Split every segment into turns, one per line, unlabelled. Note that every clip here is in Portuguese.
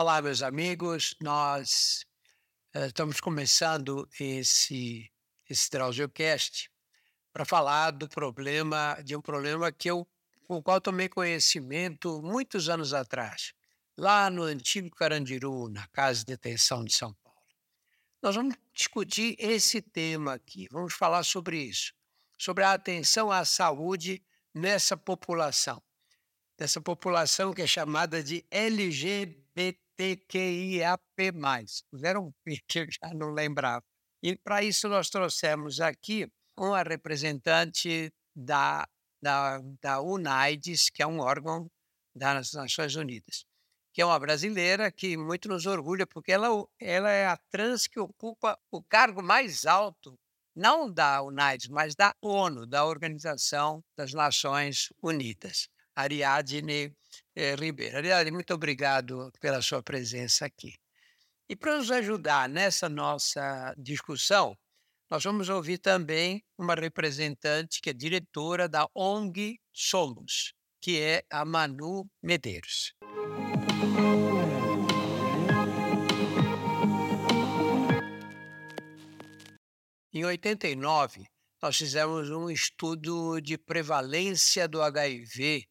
Olá, meus amigos. Nós uh, estamos começando esse, esse DrauzioCast para falar do problema, de um problema que eu, com o qual tomei conhecimento muitos anos atrás, lá no antigo Carandiru, na Casa de Detenção de São Paulo. Nós vamos discutir esse tema aqui, vamos falar sobre isso, sobre a atenção à saúde nessa população, dessa população que é chamada de LGBT TQIAP+. Puseram um P que eu já não lembrava. E para isso nós trouxemos aqui uma representante da, da, da UNAIDS, que é um órgão das Nações Unidas, que é uma brasileira que muito nos orgulha, porque ela, ela é a trans que ocupa o cargo mais alto, não da UNAIDS, mas da ONU, da Organização das Nações Unidas. Ariadne eh, Ribeiro. Muito obrigado pela sua presença aqui. E para nos ajudar nessa nossa discussão, nós vamos ouvir também uma representante que é diretora da ONG Somos, que é a Manu Medeiros. Em 89, nós fizemos um estudo de prevalência do HIV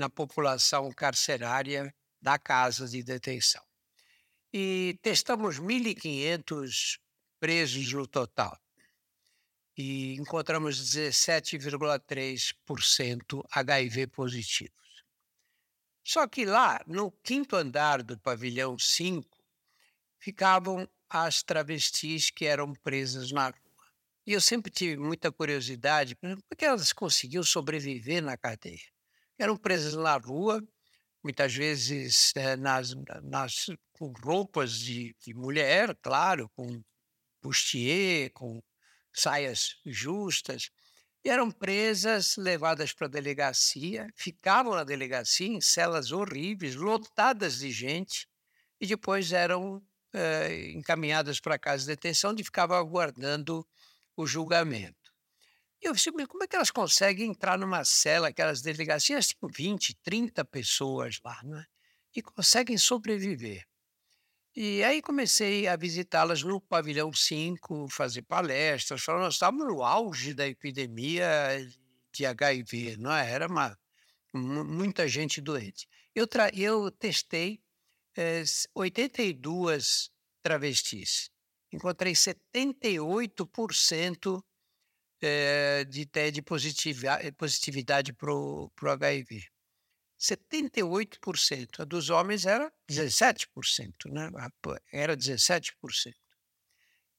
na população carcerária da casa de detenção. E testamos 1.500 presos no total. E encontramos 17,3% HIV positivos. Só que lá, no quinto andar do pavilhão 5, ficavam as travestis que eram presas na rua. E eu sempre tive muita curiosidade, porque elas conseguiam sobreviver na cadeia eram presas na rua, muitas vezes é, nas, nas, com roupas de, de mulher, claro, com bustier, com saias justas, e eram presas, levadas para a delegacia, ficavam na delegacia em celas horríveis, lotadas de gente, e depois eram é, encaminhadas para a casa de detenção e ficavam aguardando o julgamento. Eu fico, como é que elas conseguem entrar numa cela, aquelas delegacias, tem 20, 30 pessoas lá, né? E conseguem sobreviver. E aí comecei a visitá-las no pavilhão 5, fazer palestras. Nós estávamos no auge da epidemia de HIV, não é? Era uma, muita gente doente. Eu, tra eu testei é, 82 travestis. Encontrei 78% é, de TED positividade, positividade para o HIV. 78%. A dos homens era 17%, né? Era 17%.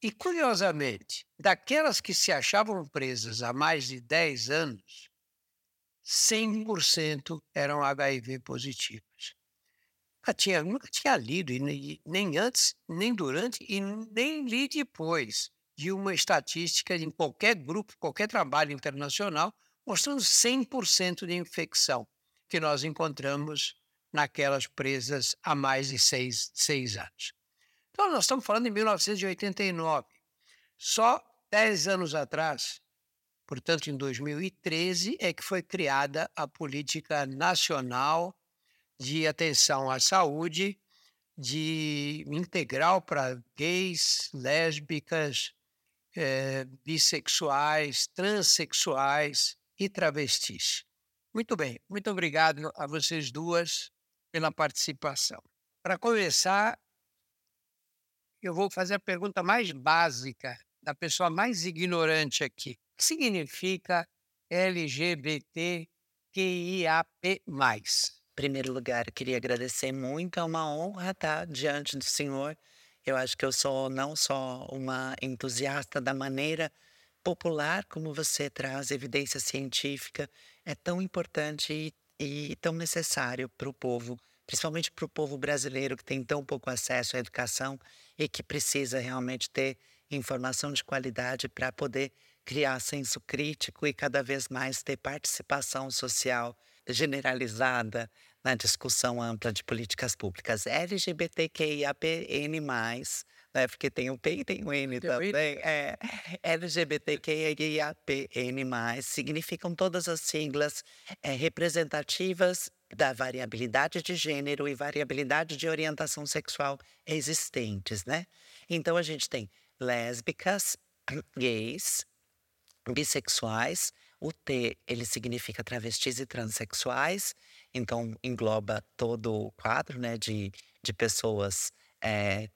E, curiosamente, daquelas que se achavam presas há mais de 10 anos, 100% eram HIV positivas. Nunca tinha, nunca tinha lido, nem antes, nem durante e nem li depois de uma estatística em qualquer grupo, qualquer trabalho internacional, mostrando 100% de infecção que nós encontramos naquelas presas há mais de seis, seis anos. Então, nós estamos falando em 1989. Só 10 anos atrás, portanto, em 2013, é que foi criada a Política Nacional de Atenção à Saúde de integral para gays, lésbicas, é, bissexuais, transexuais e travestis. Muito bem, muito obrigado a vocês duas pela participação. Para começar, eu vou fazer a pergunta mais básica da pessoa mais ignorante aqui. O que significa LGBTQIAP+.
Em primeiro lugar, eu queria agradecer muito, é uma honra estar diante do senhor eu acho que eu sou não só uma entusiasta da maneira popular como você traz evidência científica, é tão importante e, e tão necessário para o povo, principalmente para o povo brasileiro que tem tão pouco acesso à educação e que precisa realmente ter informação de qualidade para poder criar senso crítico e cada vez mais ter participação social generalizada na discussão ampla de políticas públicas. LGBTQIAPN+, né? Porque tem o P e tem o N tem também. É, LGBTQIAPN+, significam todas as siglas é, representativas da variabilidade de gênero e variabilidade de orientação sexual existentes, né? Então a gente tem lésbicas, gays, bissexuais, o T ele significa travestis e transexuais, então engloba todo o quadro né, de, de pessoas é,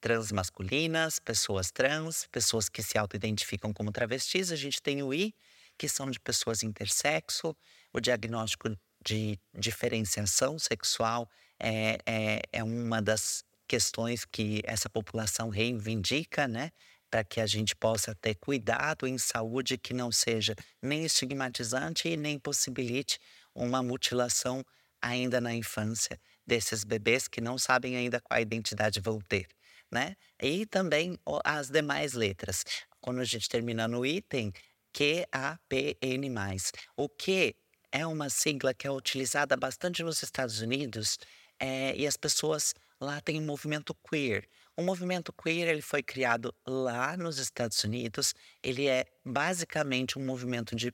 transmasculinas, pessoas trans, pessoas que se autoidentificam como travestis. A gente tem o I, que são de pessoas intersexo, o diagnóstico de diferenciação sexual é, é, é uma das questões que essa população reivindica, né? Para que a gente possa ter cuidado em saúde que não seja nem estigmatizante e nem possibilite uma mutilação ainda na infância desses bebês que não sabem ainda qual identidade vão ter, né? E também as demais letras. Quando a gente termina no item, QAPN+. O Q é uma sigla que é utilizada bastante nos Estados Unidos é, e as pessoas lá têm um movimento queer. O movimento queer ele foi criado lá nos Estados Unidos. Ele é basicamente um movimento de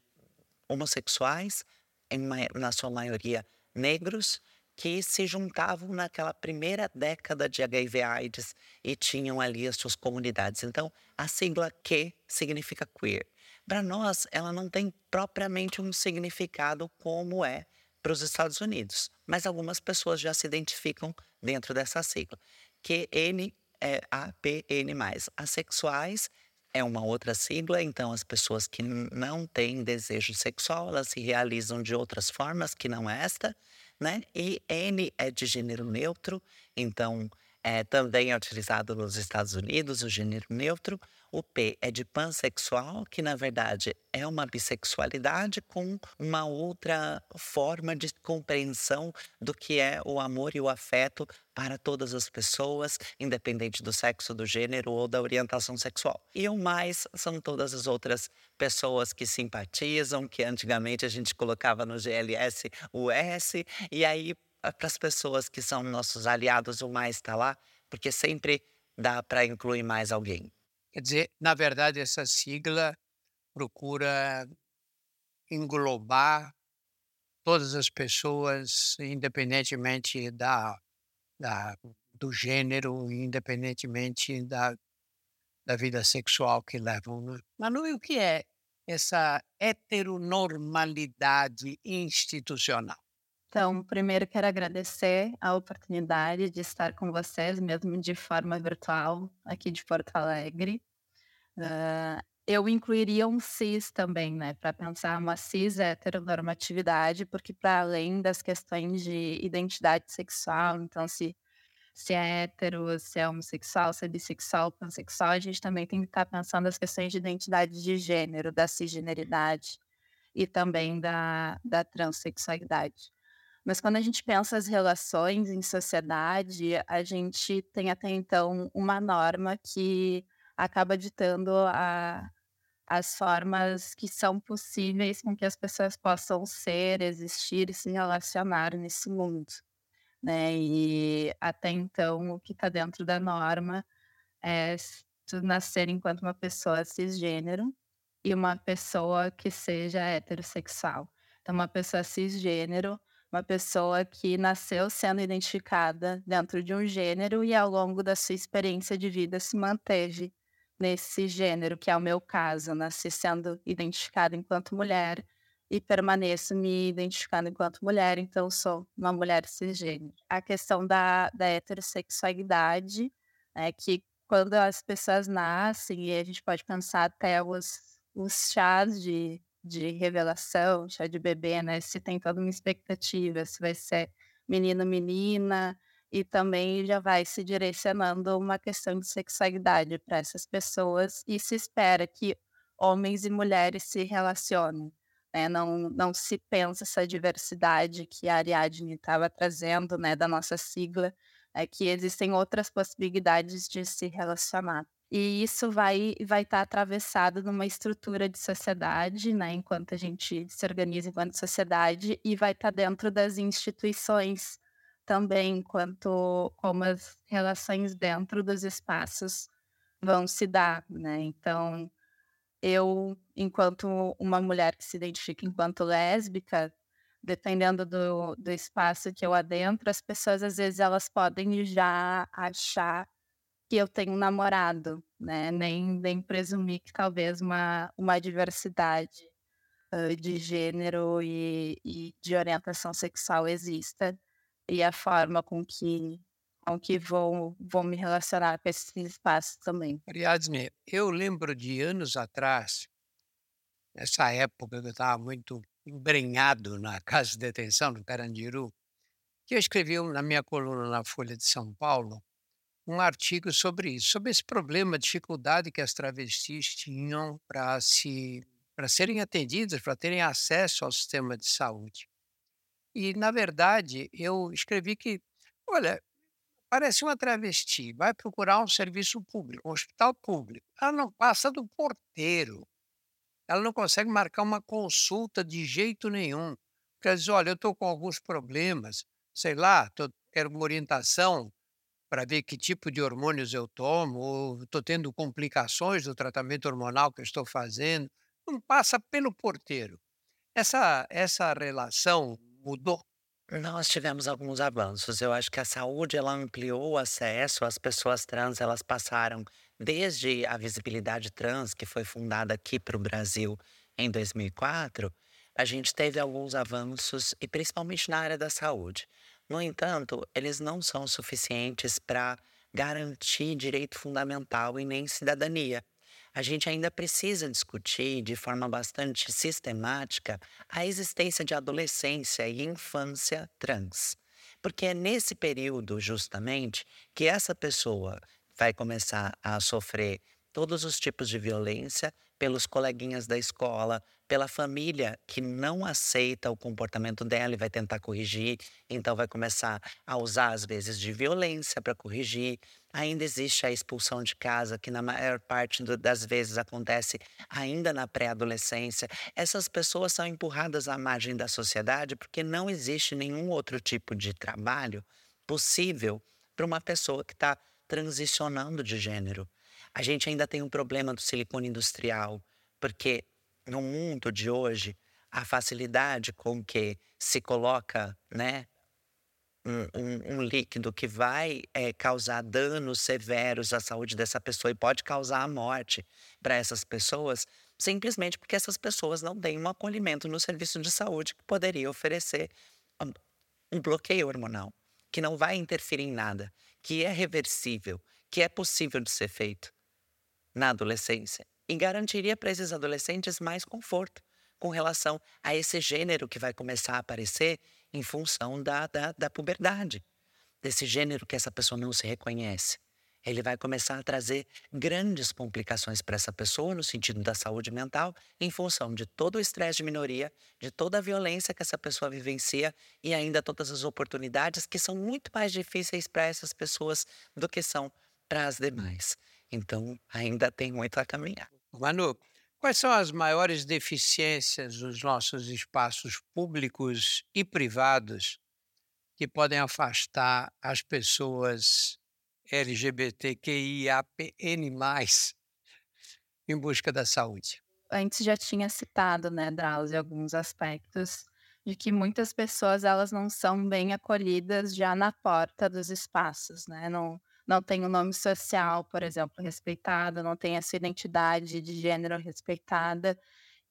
homossexuais, em, na sua maioria negros, que se juntavam naquela primeira década de HIV/AIDS e tinham ali as suas comunidades. Então, a sigla Q significa queer. Para nós, ela não tem propriamente um significado como é para os Estados Unidos, mas algumas pessoas já se identificam dentro dessa sigla. QN é APN+. Assexuais é uma outra sigla, então as pessoas que não têm desejo sexual, elas se realizam de outras formas que não esta, né? E N é de gênero neutro, então é, também é utilizado nos Estados Unidos, o gênero neutro. O P é de pansexual, que na verdade é uma bissexualidade com uma outra forma de compreensão do que é o amor e o afeto para todas as pessoas, independente do sexo, do gênero ou da orientação sexual. E o mais são todas as outras pessoas que simpatizam, que antigamente a gente colocava no GLS o S, e aí para as pessoas que são nossos aliados, o mais está lá, porque sempre dá para incluir mais alguém.
Quer dizer, na verdade, essa sigla procura englobar todas as pessoas, independentemente da, da, do gênero, independentemente da, da vida sexual que levam. Né? Manu, e o que é essa heteronormalidade institucional?
Então, primeiro quero agradecer a oportunidade de estar com vocês, mesmo de forma virtual, aqui de Porto Alegre. Uh, eu incluiria um cis também, né, para pensar uma cis heteronormatividade, porque para além das questões de identidade sexual, então se, se é hétero, se é homossexual, se é bissexual, pansexual, a gente também tem que estar tá pensando as questões de identidade de gênero, da cisgeneridade e também da, da transexualidade. Mas quando a gente pensa as relações em sociedade, a gente tem até então uma norma que acaba ditando a, as formas que são possíveis com que as pessoas possam ser, existir e se relacionar nesse mundo. Né? E até então, o que está dentro da norma é tu nascer enquanto uma pessoa cisgênero e uma pessoa que seja heterossexual. Então, uma pessoa cisgênero uma pessoa que nasceu sendo identificada dentro de um gênero e ao longo da sua experiência de vida se manteve nesse gênero, que é o meu caso, nasci sendo identificada enquanto mulher e permaneço me identificando enquanto mulher, então sou uma mulher cisgênero. A questão da, da heterossexualidade é que quando as pessoas nascem, e a gente pode pensar até os, os chás de de revelação, chá de bebê, né? Se tem toda uma expectativa, se vai ser menino, menina, e também já vai se direcionando uma questão de sexualidade para essas pessoas e se espera que homens e mulheres se relacionem. Né? Não, não se pensa essa diversidade que a Ariadne estava trazendo né, da nossa sigla, é que existem outras possibilidades de se relacionar. E isso vai vai estar tá atravessado numa estrutura de sociedade, né, enquanto a gente se organiza enquanto sociedade, e vai estar tá dentro das instituições também quanto como as relações dentro dos espaços vão se dar, né? Então, eu, enquanto uma mulher que se identifica enquanto lésbica, dependendo do, do espaço que eu adentro, as pessoas às vezes elas podem já achar que eu tenho um namorado, né? Nem, nem presumir que talvez uma, uma diversidade uh, de gênero e, e de orientação sexual exista e a forma com que com que vou, vou me relacionar com esses espaços também.
Ariadne, eu lembro de anos atrás, nessa época que eu estava muito embrenhado na casa de detenção do Carandiru, que eu escrevi na minha coluna na Folha de São Paulo um artigo sobre isso, sobre esse problema, a dificuldade que as travestis tinham para se para serem atendidas, para terem acesso ao sistema de saúde. E, na verdade, eu escrevi que, olha, parece uma travesti, vai procurar um serviço público, um hospital público, ela não passa do porteiro, ela não consegue marcar uma consulta de jeito nenhum. Quer dizer, olha, eu estou com alguns problemas, sei lá, tô, quero uma orientação para ver que tipo de hormônios eu tomo, ou estou tendo complicações do tratamento hormonal que eu estou fazendo, não passa pelo porteiro. Essa, essa relação mudou?
Nós tivemos alguns avanços. Eu acho que a saúde ela ampliou o acesso. As pessoas trans elas passaram desde a visibilidade trans que foi fundada aqui para o Brasil em 2004. A gente teve alguns avanços e principalmente na área da saúde. No entanto, eles não são suficientes para garantir direito fundamental e nem cidadania. A gente ainda precisa discutir de forma bastante sistemática a existência de adolescência e infância trans. Porque é nesse período, justamente, que essa pessoa vai começar a sofrer todos os tipos de violência pelos coleguinhas da escola, pela família que não aceita o comportamento dela e vai tentar corrigir, então vai começar a usar às vezes de violência para corrigir. Ainda existe a expulsão de casa, que na maior parte do, das vezes acontece ainda na pré-adolescência. Essas pessoas são empurradas à margem da sociedade porque não existe nenhum outro tipo de trabalho possível para uma pessoa que está transicionando de gênero. A gente ainda tem um problema do silicone industrial, porque no mundo de hoje, a facilidade com que se coloca, né, um, um, um líquido que vai é, causar danos severos à saúde dessa pessoa e pode causar a morte para essas pessoas, simplesmente porque essas pessoas não têm um acolhimento no serviço de saúde que poderia oferecer um bloqueio hormonal, que não vai interferir em nada, que é reversível, que é possível de ser feito na adolescência e garantiria para esses adolescentes mais conforto com relação a esse gênero que vai começar a aparecer em função da, da, da puberdade, desse gênero que essa pessoa não se reconhece. Ele vai começar a trazer grandes complicações para essa pessoa no sentido da saúde mental, em função de todo o estresse de minoria, de toda a violência que essa pessoa vivencia e ainda todas as oportunidades que são muito mais difíceis para essas pessoas do que são para as demais. Então, ainda tem muito a caminhar.
Manu, quais são as maiores deficiências dos nossos espaços públicos e privados que podem afastar as pessoas LGBTQIAPN+, em busca da saúde?
Antes já tinha citado, né, Drauzio, alguns aspectos de que muitas pessoas elas não são bem acolhidas já na porta dos espaços, né? Não, não tem o um nome social, por exemplo, respeitado, não tem a sua identidade de gênero respeitada.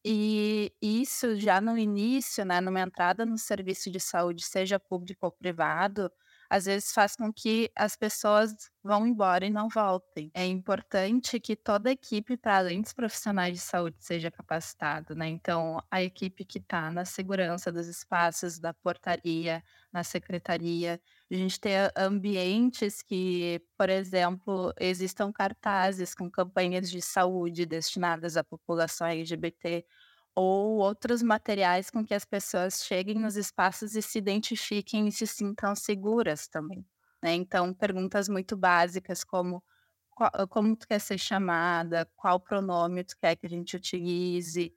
E isso já no início, né, numa entrada no serviço de saúde, seja público ou privado, às vezes faz com que as pessoas vão embora e não voltem. É importante que toda a equipe, para além dos profissionais de saúde, seja capacitada, né? Então, a equipe que está na segurança dos espaços, da portaria, na secretaria, a gente ter ambientes que, por exemplo, existam cartazes com campanhas de saúde destinadas à população LGBT ou outros materiais com que as pessoas cheguem nos espaços e se identifiquem e se sintam seguras também. Né? Então, perguntas muito básicas como qual, como tu quer ser chamada, qual pronome tu quer que a gente utilize,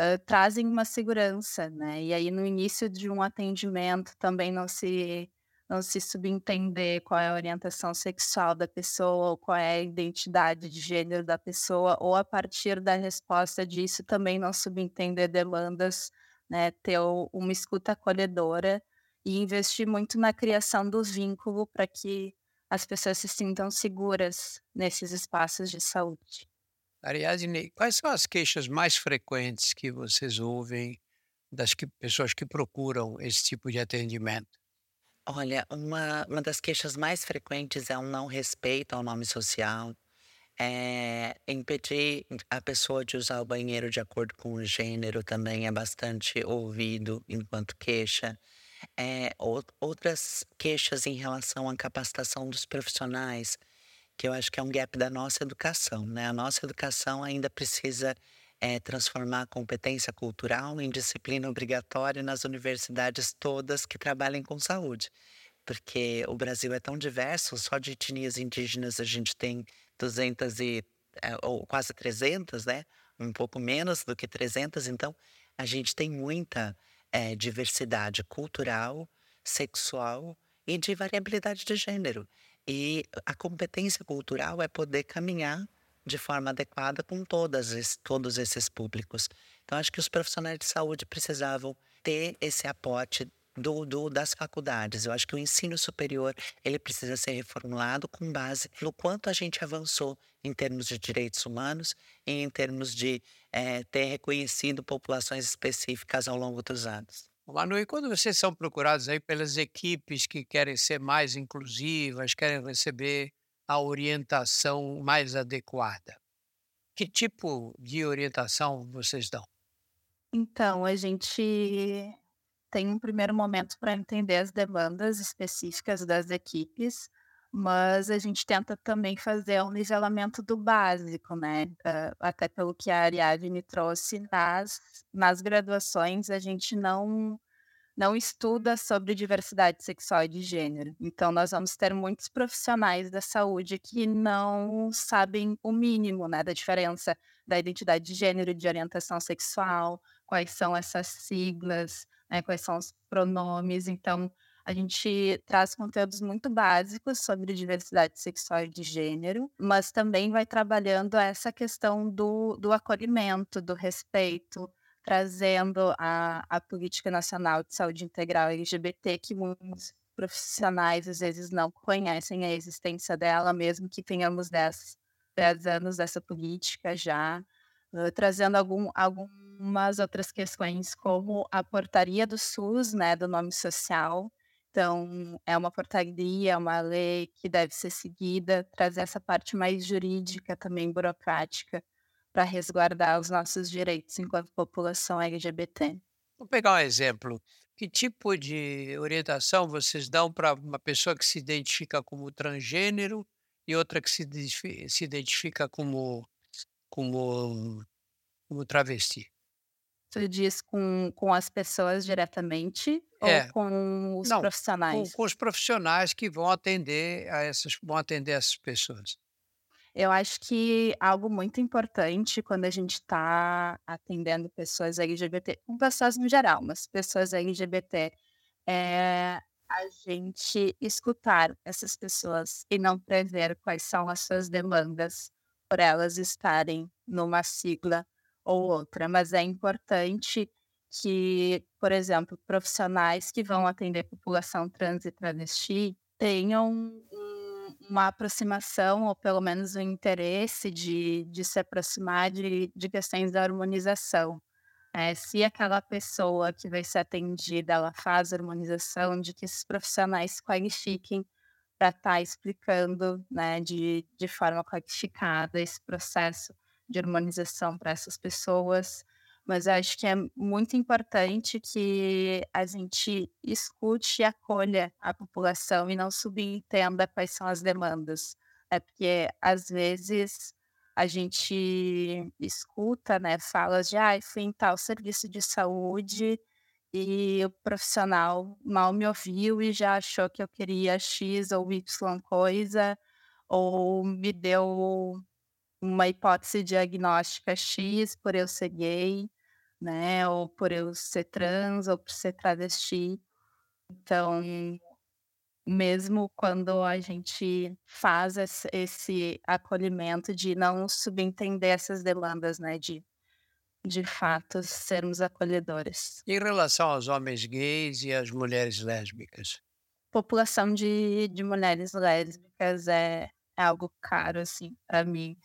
uh, trazem uma segurança, né? E aí no início de um atendimento também não se não se subentender qual é a orientação sexual da pessoa, ou qual é a identidade de gênero da pessoa, ou a partir da resposta disso também não subentender demandas, né, ter uma escuta acolhedora e investir muito na criação do vínculo para que as pessoas se sintam seguras nesses espaços de saúde.
Ariadne, quais são as queixas mais frequentes que vocês ouvem das que, pessoas que procuram esse tipo de atendimento?
Olha, uma, uma das queixas mais frequentes é um não respeito ao nome social, é, impedir a pessoa de usar o banheiro de acordo com o gênero também é bastante ouvido enquanto queixa. É, outras queixas em relação à capacitação dos profissionais, que eu acho que é um gap da nossa educação, né? A nossa educação ainda precisa é, transformar a competência cultural em disciplina obrigatória nas universidades todas que trabalhem com saúde. Porque o Brasil é tão diverso, só de etnias indígenas a gente tem 200 e, é, ou quase 300, né? Um pouco menos do que 300, então a gente tem muita é, diversidade cultural, sexual e de variabilidade de gênero. E a competência cultural é poder caminhar de forma adequada com todas todos esses públicos. Então, acho que os profissionais de saúde precisavam ter esse aporte do, do, das faculdades. Eu acho que o ensino superior ele precisa ser reformulado com base no quanto a gente avançou em termos de direitos humanos e em termos de é, ter reconhecido populações específicas ao longo dos anos.
Manu, e quando vocês são procurados aí pelas equipes que querem ser mais inclusivas, querem receber a orientação mais adequada. Que tipo de orientação vocês dão?
Então, a gente tem um primeiro momento para entender as demandas específicas das equipes, mas a gente tenta também fazer um nivelamento do básico, né? Até pelo que a Ariadne trouxe nas, nas graduações, a gente não não estuda sobre diversidade sexual e de gênero. Então, nós vamos ter muitos profissionais da saúde que não sabem o mínimo né, da diferença da identidade de gênero de orientação sexual, quais são essas siglas, né, quais são os pronomes. Então, a gente traz conteúdos muito básicos sobre diversidade sexual e de gênero, mas também vai trabalhando essa questão do, do acolhimento, do respeito, trazendo a, a Política Nacional de Saúde Integral LGBT, que muitos profissionais às vezes não conhecem a existência dela, mesmo que tenhamos 10, 10 anos dessa política já, trazendo algum, algumas outras questões, como a portaria do SUS, né, do nome social. Então, é uma portaria, é uma lei que deve ser seguida, trazer essa parte mais jurídica, também burocrática, para resguardar os nossos direitos enquanto população LGBT.
Vou pegar um exemplo. Que tipo de orientação vocês dão para uma pessoa que se identifica como transgênero e outra que se, se identifica como, como, como travesti?
Você diz com, com as pessoas diretamente é. ou com os
Não,
profissionais?
Com, com os profissionais que vão atender a essas, vão atender essas pessoas.
Eu acho que algo muito importante quando a gente está atendendo pessoas LGBT, com pessoas no geral, mas pessoas LGBT, é a gente escutar essas pessoas e não prever quais são as suas demandas por elas estarem numa sigla ou outra. Mas é importante que, por exemplo, profissionais que vão atender população trans e travesti tenham uma aproximação, ou pelo menos um interesse de, de se aproximar de, de questões da harmonização. É, se aquela pessoa que vai ser atendida ela faz harmonização, de que esses profissionais se qualifiquem para estar tá explicando né, de, de forma qualificada esse processo de harmonização para essas pessoas mas acho que é muito importante que a gente escute e acolha a população e não subentenda quais são as demandas. É porque, às vezes, a gente escuta né, falas de ah, fui em tal serviço de saúde e o profissional mal me ouviu e já achou que eu queria X ou Y coisa, ou me deu uma hipótese diagnóstica X por eu ser gay né? Ou por eu ser trans, ou por ser travesti. Então, mesmo quando a gente faz esse acolhimento de não subentender essas demandas, né, de de fato sermos acolhedores.
Em relação aos homens gays e às mulheres lésbicas?
População de, de mulheres lésbicas é, é algo caro, assim, para mim,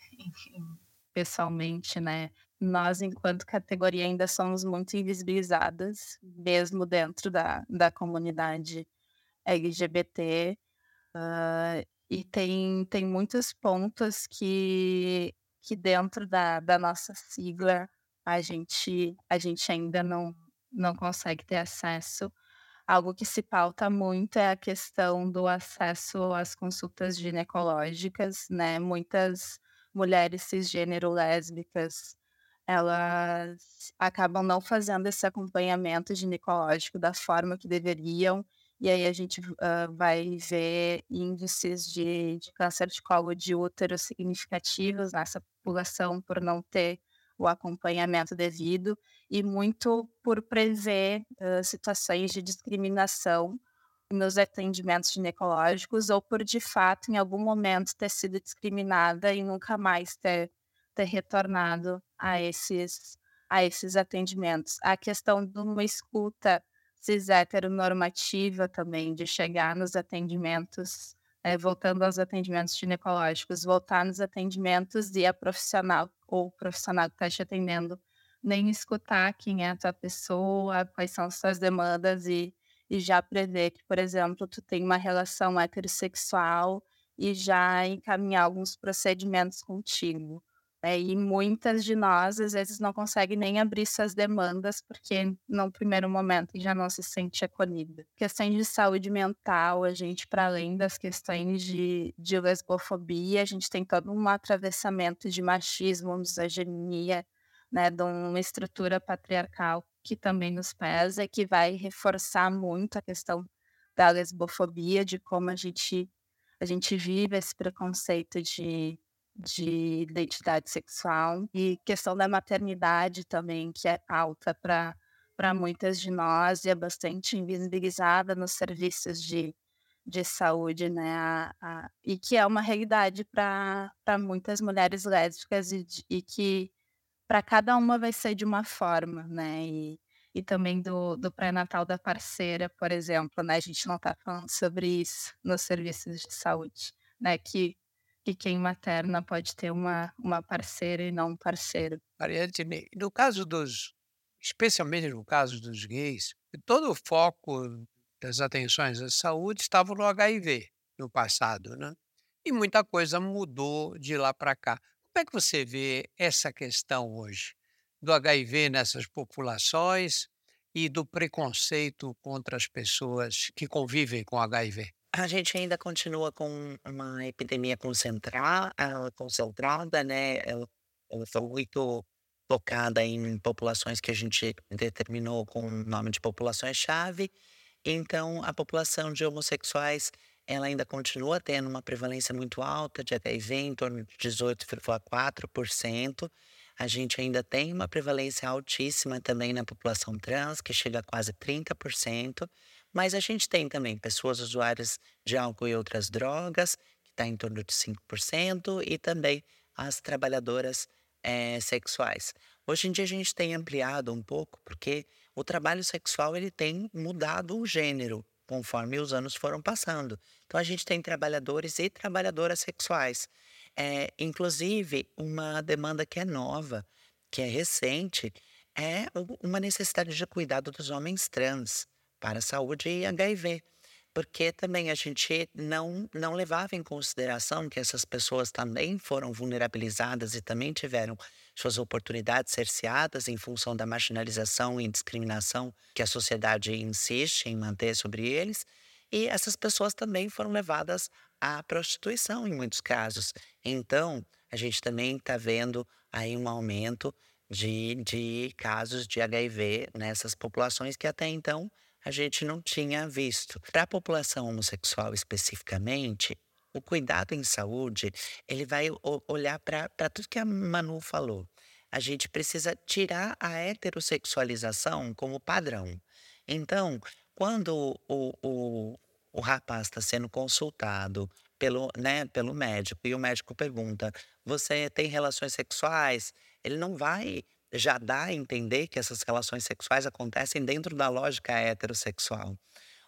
pessoalmente, né? Nós, enquanto categoria, ainda somos muito invisibilizadas, mesmo dentro da, da comunidade LGBT. Uh, e tem, tem muitos pontos que, que dentro da, da nossa sigla a gente, a gente ainda não, não consegue ter acesso. Algo que se pauta muito é a questão do acesso às consultas ginecológicas, né? Muitas mulheres cisgênero lésbicas, elas acabam não fazendo esse acompanhamento ginecológico da forma que deveriam, e aí a gente uh, vai ver índices de, de câncer de colo de útero significativos nessa população por não ter o acompanhamento devido e muito por prever uh, situações de discriminação nos atendimentos ginecológicos ou por de fato em algum momento ter sido discriminada e nunca mais ter, ter retornado a esses a esses atendimentos. A questão de uma escuta cis heteronormativa também, de chegar nos atendimentos, é, voltando aos atendimentos ginecológicos, voltar nos atendimentos e a profissional ou o profissional que está te atendendo nem escutar quem é a tua pessoa, quais são as suas demandas e, e já prever que, por exemplo, tu tem uma relação heterossexual e já encaminhar alguns procedimentos contigo. É, e muitas de nós, às vezes, não conseguem nem abrir suas demandas, porque, no primeiro momento, já não se sente acolhida. Questões de saúde mental, a gente, para além das questões de, de lesbofobia, a gente tem todo um atravessamento de machismo, misoginia, né, de uma estrutura patriarcal que também nos pesa e que vai reforçar muito a questão da lesbofobia, de como a gente, a gente vive esse preconceito de de identidade sexual e questão da maternidade também, que é alta para para muitas de nós e é bastante invisibilizada nos serviços de, de saúde, né? A, a, e que é uma realidade para muitas mulheres lésbicas e, e que para cada uma vai ser de uma forma, né? E, e também do, do pré-natal da parceira, por exemplo, né? A gente não está falando sobre isso nos serviços de saúde, né? Que que quem materna pode ter uma, uma parceira e não um parceiro.
Ariadne, no caso dos, especialmente no caso dos gays, todo o foco das atenções à saúde estava no HIV no passado, né? E muita coisa mudou de lá para cá. Como é que você vê essa questão hoje do HIV nessas populações e do preconceito contra as pessoas que convivem com HIV?
A gente ainda continua com uma epidemia concentrada, concentrada, né? Ela, ela foi muito focada em populações que a gente determinou com o nome de populações-chave. Então, a população de homossexuais ela ainda continua tendo uma prevalência muito alta de HIV, em torno de 18,4%. A gente ainda tem uma prevalência altíssima também na população trans, que chega a quase 30%. Mas a gente tem também pessoas usuárias de álcool e outras drogas, que está em torno de 5%, e também as trabalhadoras é, sexuais. Hoje em dia a gente tem ampliado um pouco, porque o trabalho sexual ele tem mudado o gênero conforme os anos foram passando. Então a gente tem trabalhadores e trabalhadoras sexuais. É, inclusive, uma demanda que é nova, que é recente, é uma necessidade de cuidado dos homens trans para saúde e HIV. Porque também a gente não, não levava em consideração que essas pessoas também foram vulnerabilizadas e também tiveram suas oportunidades cerceadas em função da marginalização e discriminação que a sociedade insiste em manter sobre eles. E essas pessoas também foram levadas à prostituição em muitos casos. Então, a gente também está vendo aí um aumento de, de casos de HIV nessas populações que até então a gente não tinha visto. Para a população homossexual especificamente, o cuidado em saúde, ele vai olhar para tudo que a Manu falou. A gente precisa tirar a heterossexualização como padrão. Então, quando o, o, o rapaz está sendo consultado pelo, né, pelo médico e o médico pergunta: Você tem relações sexuais? Ele não vai já dar a entender que essas relações sexuais acontecem dentro da lógica heterossexual.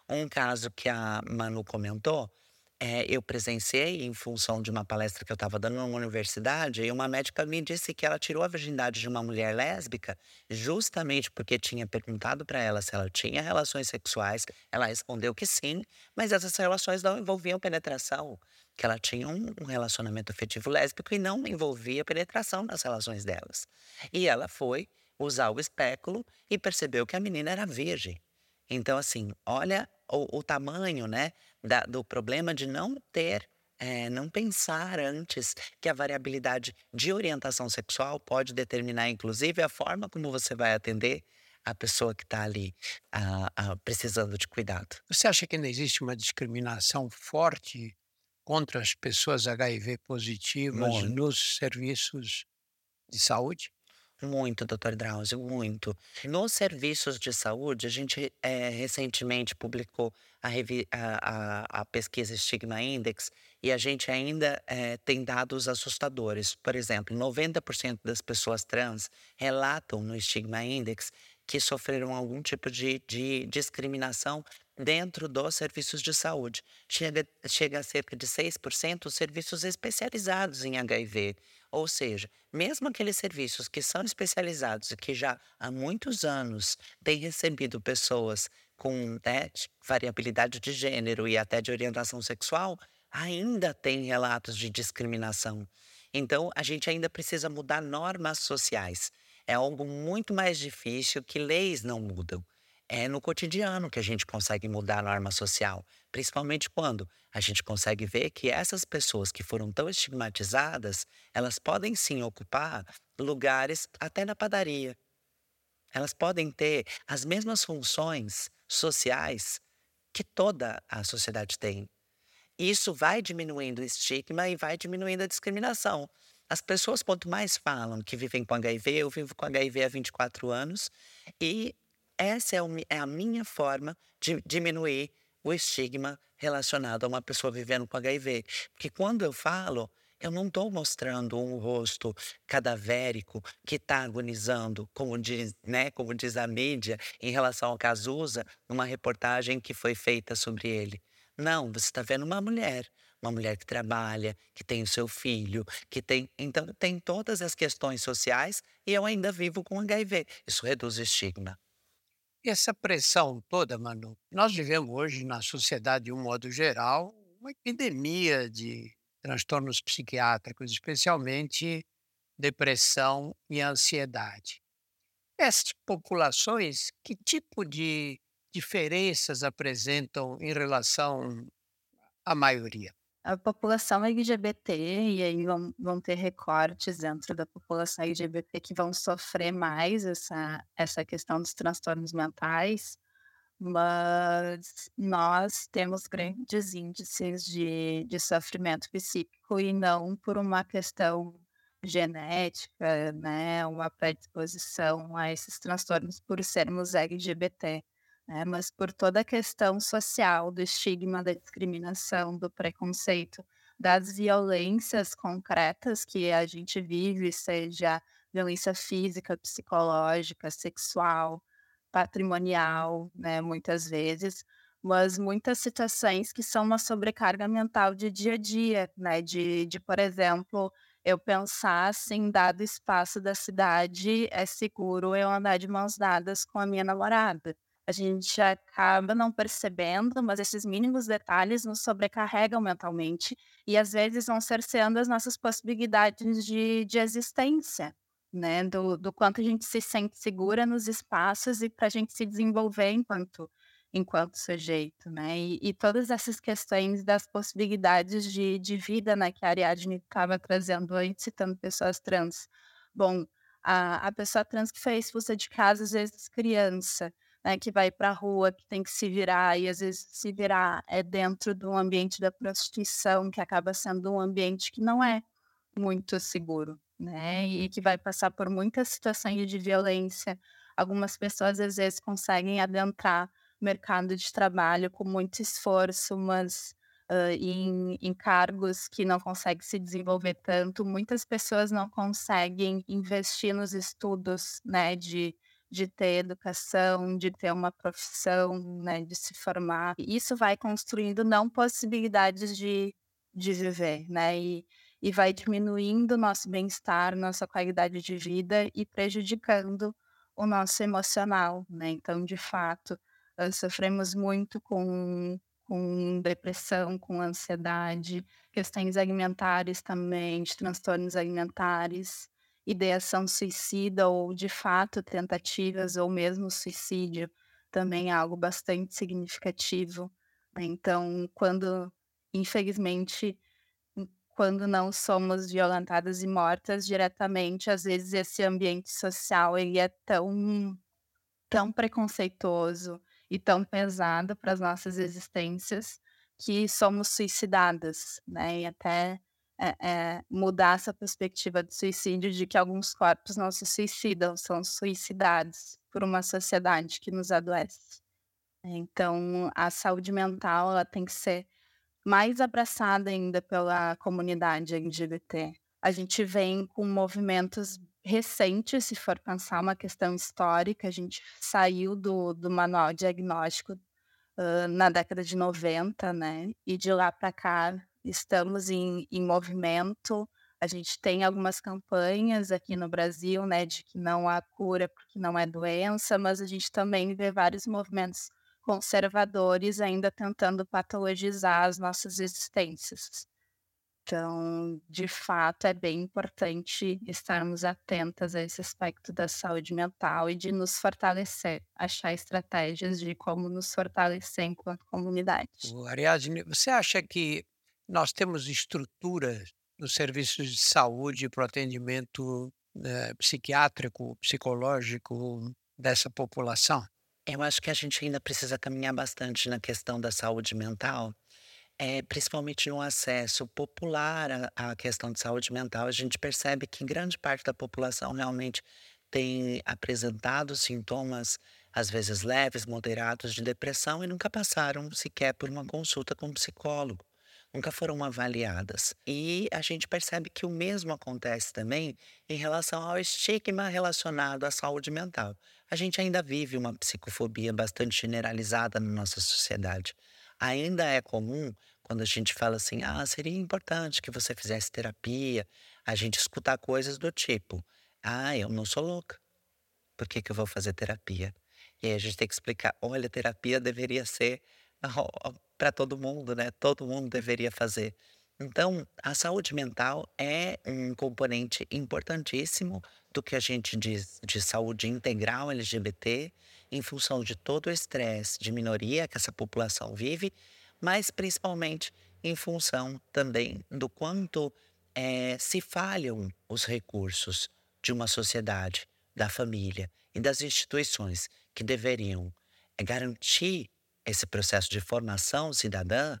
Um caso que a Manu comentou é, eu presenciei em função de uma palestra que eu estava dando numa universidade, e uma médica me disse que ela tirou a virgindade de uma mulher lésbica justamente porque tinha perguntado para ela se ela tinha relações sexuais. Ela respondeu que sim, mas essas relações não envolviam penetração, que ela tinha um, relacionamento afetivo lésbico e não envolvia penetração nas relações delas. E ela foi usar o espéculo e percebeu que a menina era virgem. Então, assim, olha o, o tamanho, né, da, do problema de não ter, é, não pensar antes que a variabilidade de orientação sexual pode determinar, inclusive, a forma como você vai atender a pessoa que está ali a, a, precisando de cuidado.
Você acha que não existe uma discriminação forte contra as pessoas HIV positivas Muito. nos serviços de saúde?
Muito, doutor Drauzio, muito. Nos serviços de saúde, a gente é, recentemente publicou a, a, a, pesquisa Stigma Index e a gente ainda é, tem dados assustadores. Por exemplo, 90% das pessoas trans relatam no Stigma Index que sofreram algum tipo de, de discriminação dentro dos serviços de saúde. Chega, chega a cerca de 6% os serviços especializados em HIV. Ou seja, mesmo aqueles serviços que são especializados e que já há muitos anos têm recebido pessoas com né, variabilidade de gênero e até de orientação sexual, ainda tem relatos de discriminação. Então, a gente ainda precisa mudar normas sociais. É algo muito mais difícil que leis não mudam. É no cotidiano que a gente consegue mudar a norma social, principalmente quando a gente consegue ver que essas pessoas que foram tão estigmatizadas, elas podem sim ocupar lugares até na padaria. Elas podem ter as mesmas funções sociais que toda a sociedade tem. Isso vai diminuindo o estigma e vai diminuindo a discriminação. As pessoas, quanto mais falam que vivem com HIV, eu vivo com HIV há 24 anos, e essa é, é a minha forma de diminuir o estigma relacionado a uma pessoa vivendo com HIV. Porque quando eu falo, eu não estou mostrando um rosto cadavérico que está agonizando, como diz, né, como diz a mídia, em relação ao Cazuza, numa reportagem que foi feita sobre ele. Não, você está vendo uma mulher, uma mulher que trabalha, que tem o seu filho, que tem. Então, tem todas as questões sociais e eu ainda vivo com HIV. Isso reduz o estigma.
Essa pressão toda, Manu, nós vivemos hoje na sociedade, de um modo geral, uma epidemia de transtornos psiquiátricos, especialmente depressão e ansiedade. Essas populações, que tipo de diferenças apresentam em relação à maioria?
A população LGBT, e aí vão, vão ter recortes dentro da população LGBT que vão sofrer mais essa, essa questão dos transtornos mentais, mas nós temos grandes índices de, de sofrimento psíquico e não por uma questão genética, né, uma predisposição a esses transtornos por sermos LGBT né? mas por toda a questão social do estigma, da discriminação, do preconceito, das violências concretas que a gente vive, seja violência física, psicológica, sexual, patrimonial, né, muitas vezes, mas muitas situações que são uma sobrecarga mental de dia a dia, né, de, de por exemplo, eu pensar assim, dado espaço da cidade, é seguro eu andar de mãos dadas com a minha namorada a gente acaba não percebendo, mas esses mínimos detalhes nos sobrecarregam mentalmente e às vezes vão cerceando as nossas possibilidades de, de existência, né? Do, do quanto a gente se sente segura nos espaços e para a gente se desenvolver enquanto enquanto sujeito, né? E, e, todas essas questões das possibilidades de, de vida, né, que a Ariadne estava trazendo antes, citando pessoas trans. Bom, a, a pessoa trans que fez expulsa de casa, às vezes criança, né, que vai para a rua, que tem que se virar, e às vezes se virar é dentro do ambiente da prostituição, que acaba sendo um ambiente que não é muito seguro, né, e que vai passar por muitas situações de violência. Algumas pessoas às vezes conseguem adentrar mercado de trabalho com muito esforço, mas uh, em, em cargos que não conseguem se desenvolver tanto, muitas pessoas não conseguem investir nos estudos, né, de, de ter educação, de ter uma profissão, né, de se formar. Isso vai construindo não possibilidades de, de viver, né, e, e vai diminuindo nosso bem-estar, nossa qualidade de vida e prejudicando o nosso emocional, né? Então, de fato, sofremos muito com com depressão, com ansiedade, questões alimentares também, de transtornos alimentares, ideação suicida ou, de fato, tentativas ou mesmo suicídio, também é algo bastante significativo. Né? Então, quando, infelizmente, quando não somos violentadas e mortas diretamente, às vezes esse ambiente social ele é tão, tão preconceituoso, e tão pesada para as nossas existências que somos suicidadas, né? E até é, é, mudar essa perspectiva do suicídio de que alguns corpos não se suicidam, são suicidados por uma sociedade que nos adoece. Então, a saúde mental ela tem que ser mais abraçada ainda pela comunidade LGBT. A gente vem com movimentos recente, se for pensar uma questão histórica, a gente saiu do, do manual diagnóstico uh, na década de 90, né? E de lá para cá estamos em, em movimento. A gente tem algumas campanhas aqui no Brasil, né, de que não há cura porque não é doença, mas a gente também vê vários movimentos conservadores ainda tentando patologizar as nossas existências. Então, de fato, é bem importante estarmos atentas a esse aspecto da saúde mental e de nos fortalecer, achar estratégias de como nos fortalecer enquanto comunidade.
Ariadne, você acha que nós temos estruturas nos serviços de saúde para o atendimento né, psiquiátrico, psicológico dessa população?
Eu acho que a gente ainda precisa caminhar bastante na questão da saúde mental é, principalmente no acesso popular à, à questão de saúde mental, a gente percebe que grande parte da população realmente tem apresentado sintomas, às vezes leves, moderados, de depressão e nunca passaram sequer por uma consulta com um psicólogo, nunca foram avaliadas. E a gente percebe que o mesmo acontece também em relação ao estigma relacionado à saúde mental. A gente ainda vive uma psicofobia bastante generalizada na nossa sociedade. Ainda é comum quando a gente fala assim: ah, seria importante que você fizesse terapia, a gente escutar coisas do tipo: ah, eu não sou louca, por que, que eu vou fazer terapia? E aí a gente tem que explicar: olha, terapia deveria ser para todo mundo, né? Todo mundo deveria fazer. Então, a saúde mental é um componente importantíssimo do que a gente diz de saúde integral LGBT, em função de todo o estresse de minoria que essa população vive, mas principalmente em função também do quanto é, se falham os recursos de uma sociedade, da família e das instituições que deveriam é, garantir esse processo de formação cidadã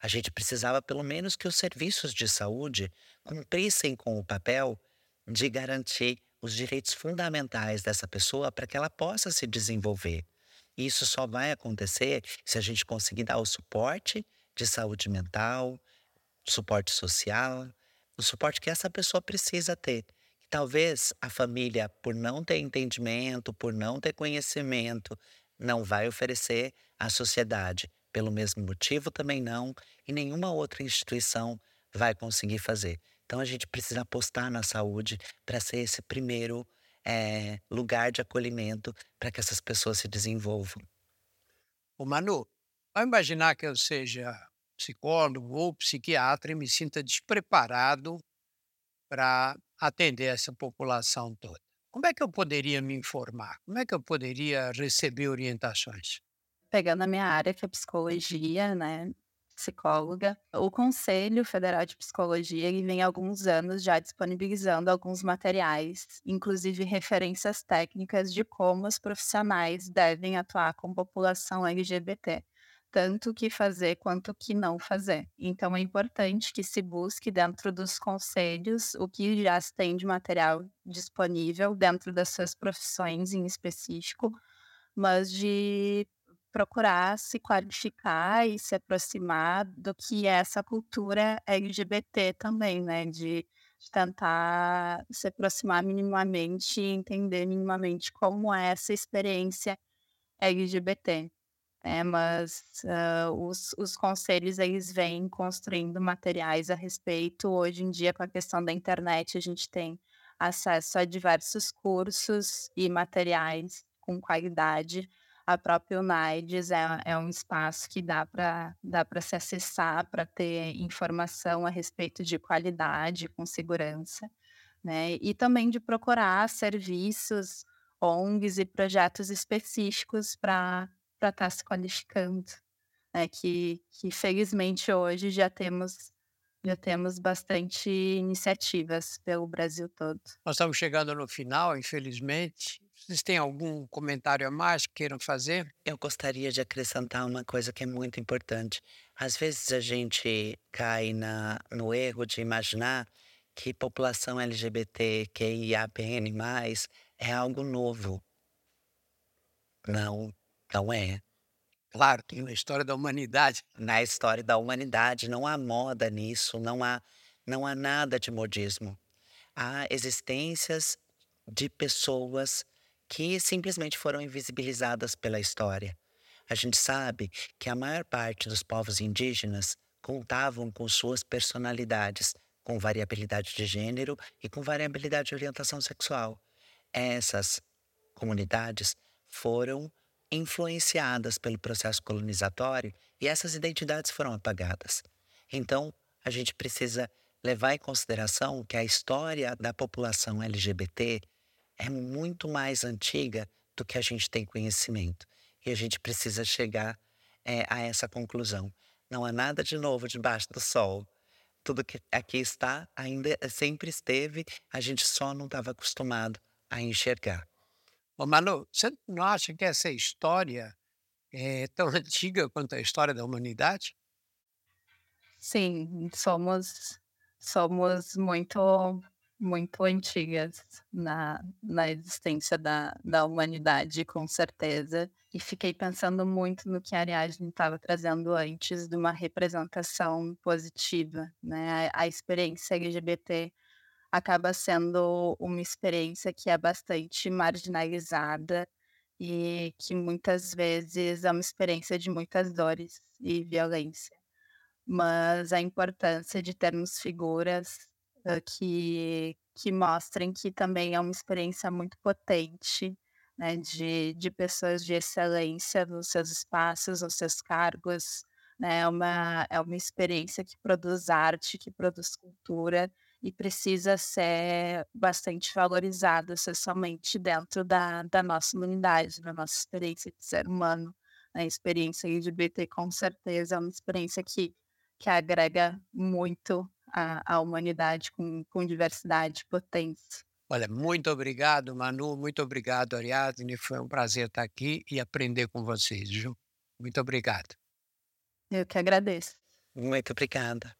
a gente precisava, pelo menos, que os serviços de saúde cumprissem com o papel de garantir os direitos fundamentais dessa pessoa para que ela possa se desenvolver. E isso só vai acontecer se a gente conseguir dar o suporte de saúde mental, suporte social, o suporte que essa pessoa precisa ter. talvez a família, por não ter entendimento, por não ter conhecimento, não vai oferecer à sociedade pelo mesmo motivo também não, e nenhuma outra instituição vai conseguir fazer. Então a gente precisa apostar na saúde para ser esse primeiro é, lugar de acolhimento para que essas pessoas se desenvolvam.
O Manu, vai imaginar que eu seja psicólogo ou psiquiatra e me sinta despreparado para atender essa população toda. Como é que eu poderia me informar? Como é que eu poderia receber orientações?
pegando a minha área, que é psicologia, né, psicóloga, o Conselho Federal de Psicologia ele vem há alguns anos já disponibilizando alguns materiais, inclusive referências técnicas de como os profissionais devem atuar com população LGBT, tanto o que fazer quanto o que não fazer. Então é importante que se busque dentro dos conselhos o que já se tem de material disponível dentro das suas profissões em específico, mas de procurar se qualificar e se aproximar do que é essa cultura LGBT também, né? De, de tentar se aproximar minimamente e entender minimamente como é essa experiência LGBT. É, mas uh, os, os conselhos eles vêm construindo materiais a respeito. Hoje em dia, com a questão da internet, a gente tem acesso a diversos cursos e materiais com qualidade. A própria UNAIDS é, é um espaço que dá para dá se acessar, para ter informação a respeito de qualidade, com segurança, né? E também de procurar serviços, ONGs e projetos específicos para estar tá se qualificando. Né? Que, que felizmente hoje já temos já temos bastante iniciativas pelo Brasil todo.
Nós estamos chegando no final, infelizmente. Vocês têm algum comentário a mais que queiram fazer?
Eu gostaria de acrescentar uma coisa que é muito importante. Às vezes a gente cai na, no erro de imaginar que população LGBT, QIAPN+, é algo novo. Não, não é.
Claro, tem na história da humanidade.
Na história da humanidade não há moda nisso, não há, não há nada de modismo. Há existências de pessoas que simplesmente foram invisibilizadas pela história. A gente sabe que a maior parte dos povos indígenas contavam com suas personalidades, com variabilidade de gênero e com variabilidade de orientação sexual. Essas comunidades foram influenciadas pelo processo colonizatório e essas identidades foram apagadas. Então, a gente precisa levar em consideração que a história da população LGBT é muito mais antiga do que a gente tem conhecimento. E a gente precisa chegar é, a essa conclusão. Não há nada de novo debaixo do sol. Tudo que aqui está ainda sempre esteve, a gente só não estava acostumado a enxergar.
Ô Manu, você não acha que essa história é tão antiga quanto a história da humanidade?
Sim, somos somos muito muito antigas na, na existência da, da humanidade, com certeza. E fiquei pensando muito no que a Ariadne estava trazendo antes de uma representação positiva, né? A, a experiência LGBT acaba sendo uma experiência que é bastante marginalizada e que muitas vezes é uma experiência de muitas dores e violência. Mas a importância de termos figuras uh, que, que mostrem que também é uma experiência muito potente, né, de, de pessoas de excelência nos seus espaços, nos seus cargos, né, é uma, é uma experiência que produz arte, que produz cultura, e precisa ser bastante valorizada socialmente dentro da, da nossa humanidade, da nossa experiência de ser humano. A experiência LGBT, com certeza, é uma experiência que, que agrega muito à, à humanidade com, com diversidade e potência.
Olha, muito obrigado, Manu, muito obrigado, Ariadne. Foi um prazer estar aqui e aprender com vocês, viu? Muito obrigado.
Eu que agradeço.
Muito obrigada.